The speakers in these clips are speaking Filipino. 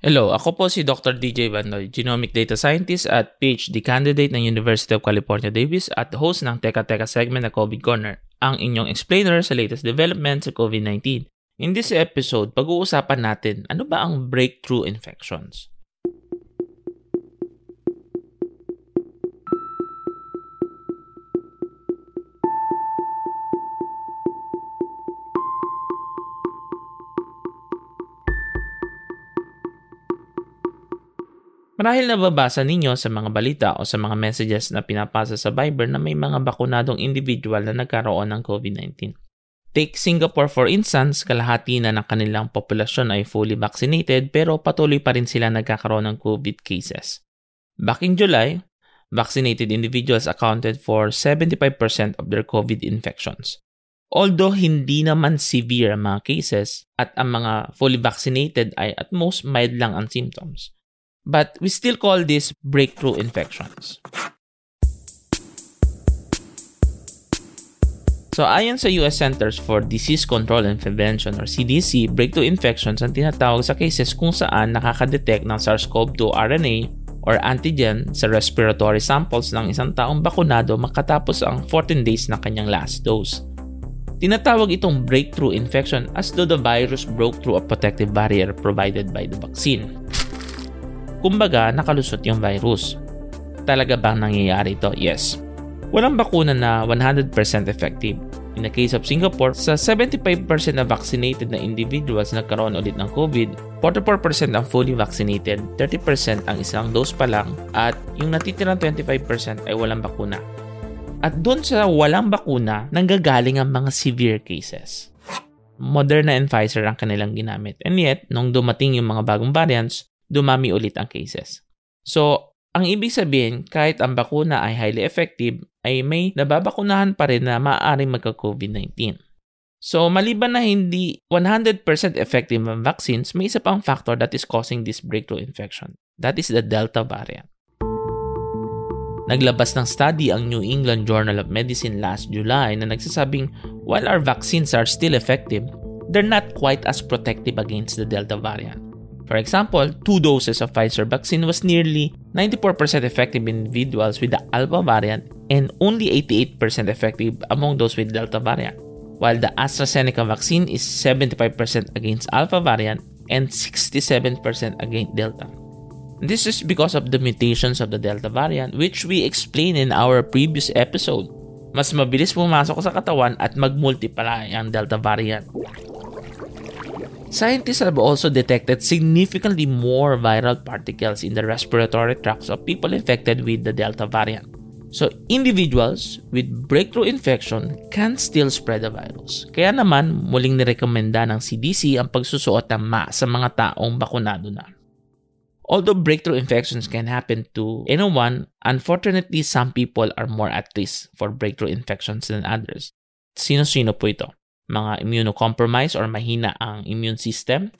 Hello, ako po si Dr. DJ Bandoy, Genomic Data Scientist at PhD candidate ng University of California, Davis at host ng Teka Teka segment na COVID Corner, ang inyong explainer sa latest developments sa COVID-19. In this episode, pag-uusapan natin ano ba ang breakthrough infections. Marahil nababasa ninyo sa mga balita o sa mga messages na pinapasa sa Viber na may mga bakunadong individual na nagkaroon ng COVID-19. Take Singapore for instance, kalahati na ng kanilang populasyon ay fully vaccinated pero patuloy pa rin sila nagkakaroon ng COVID cases. Back in July, vaccinated individuals accounted for 75% of their COVID infections. Although hindi naman severe ang mga cases at ang mga fully vaccinated ay at most mild lang ang symptoms, but we still call this breakthrough infections. So ayon sa US Centers for Disease Control and Prevention or CDC, breakthrough infections ang tinatawag sa cases kung saan nakaka-detect ng SARS-CoV-2 RNA or antigen sa respiratory samples ng isang taong bakunado makatapos ang 14 days na kanyang last dose. Tinatawag itong breakthrough infection as though the virus broke through a protective barrier provided by the vaccine. Kumbaga, nakalusot yung virus. Talaga bang nangyayari ito? Yes. Walang bakuna na 100% effective. In the case of Singapore, sa 75% na vaccinated na individuals na nagkaroon ulit ng COVID, 44% ang fully vaccinated, 30% ang isang dose pa lang, at yung natitirang 25% ay walang bakuna. At doon sa walang bakuna, nanggagaling ang mga severe cases. Moderna and Pfizer ang kanilang ginamit. And yet, nung dumating yung mga bagong variants, dumami ulit ang cases. So, ang ibig sabihin, kahit ang bakuna ay highly effective, ay may nababakunahan pa rin na maaaring magka-COVID-19. So, maliban na hindi 100% effective ang vaccines, may isa pang factor that is causing this breakthrough infection. That is the Delta variant. Naglabas ng study ang New England Journal of Medicine last July na nagsasabing while our vaccines are still effective, they're not quite as protective against the Delta variant. For example, two doses of Pfizer vaccine was nearly 94% effective in individuals with the Alpha variant and only 88% effective among those with Delta variant, while the AstraZeneca vaccine is 75% against Alpha variant and 67% against Delta. This is because of the mutations of the Delta variant which we explained in our previous episode. Mas mabilis pumasok sa katawan at mag-multiply ang Delta variant. Scientists have also detected significantly more viral particles in the respiratory tracts of people infected with the Delta variant. So, individuals with breakthrough infection can still spread the virus. Kaya naman, muling nirekomenda ng CDC ang pagsusuot ng mask sa mga taong bakunado na. Although breakthrough infections can happen to anyone, unfortunately, some people are more at risk for breakthrough infections than others. Sino-sino po ito? Mga immunocompromised or mahina ang immune system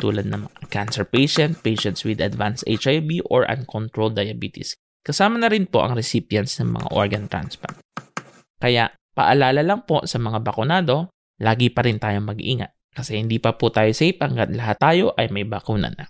tulad ng cancer patient, patients with advanced HIV or uncontrolled diabetes. Kasama na rin po ang recipients ng mga organ transplant. Kaya paalala lang po sa mga bakunado, lagi pa rin tayong mag-ingat kasi hindi pa po tayo safe hanggat lahat tayo ay may bakuna na.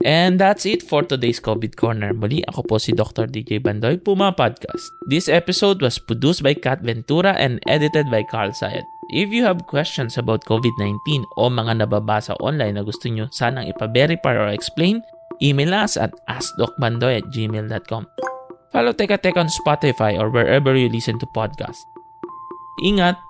And that's it for today's COVID Corner. Muli ako po si Dr. DJ Bandoy, Puma Podcast. This episode was produced by Kat Ventura and edited by Carl Sayed. If you have questions about COVID-19 o mga nababasa online na gusto nyo sanang ipa-verify or explain, email us at askdocbandoy at gmail.com. Follow Teka Teka on Spotify or wherever you listen to podcasts. Ingat!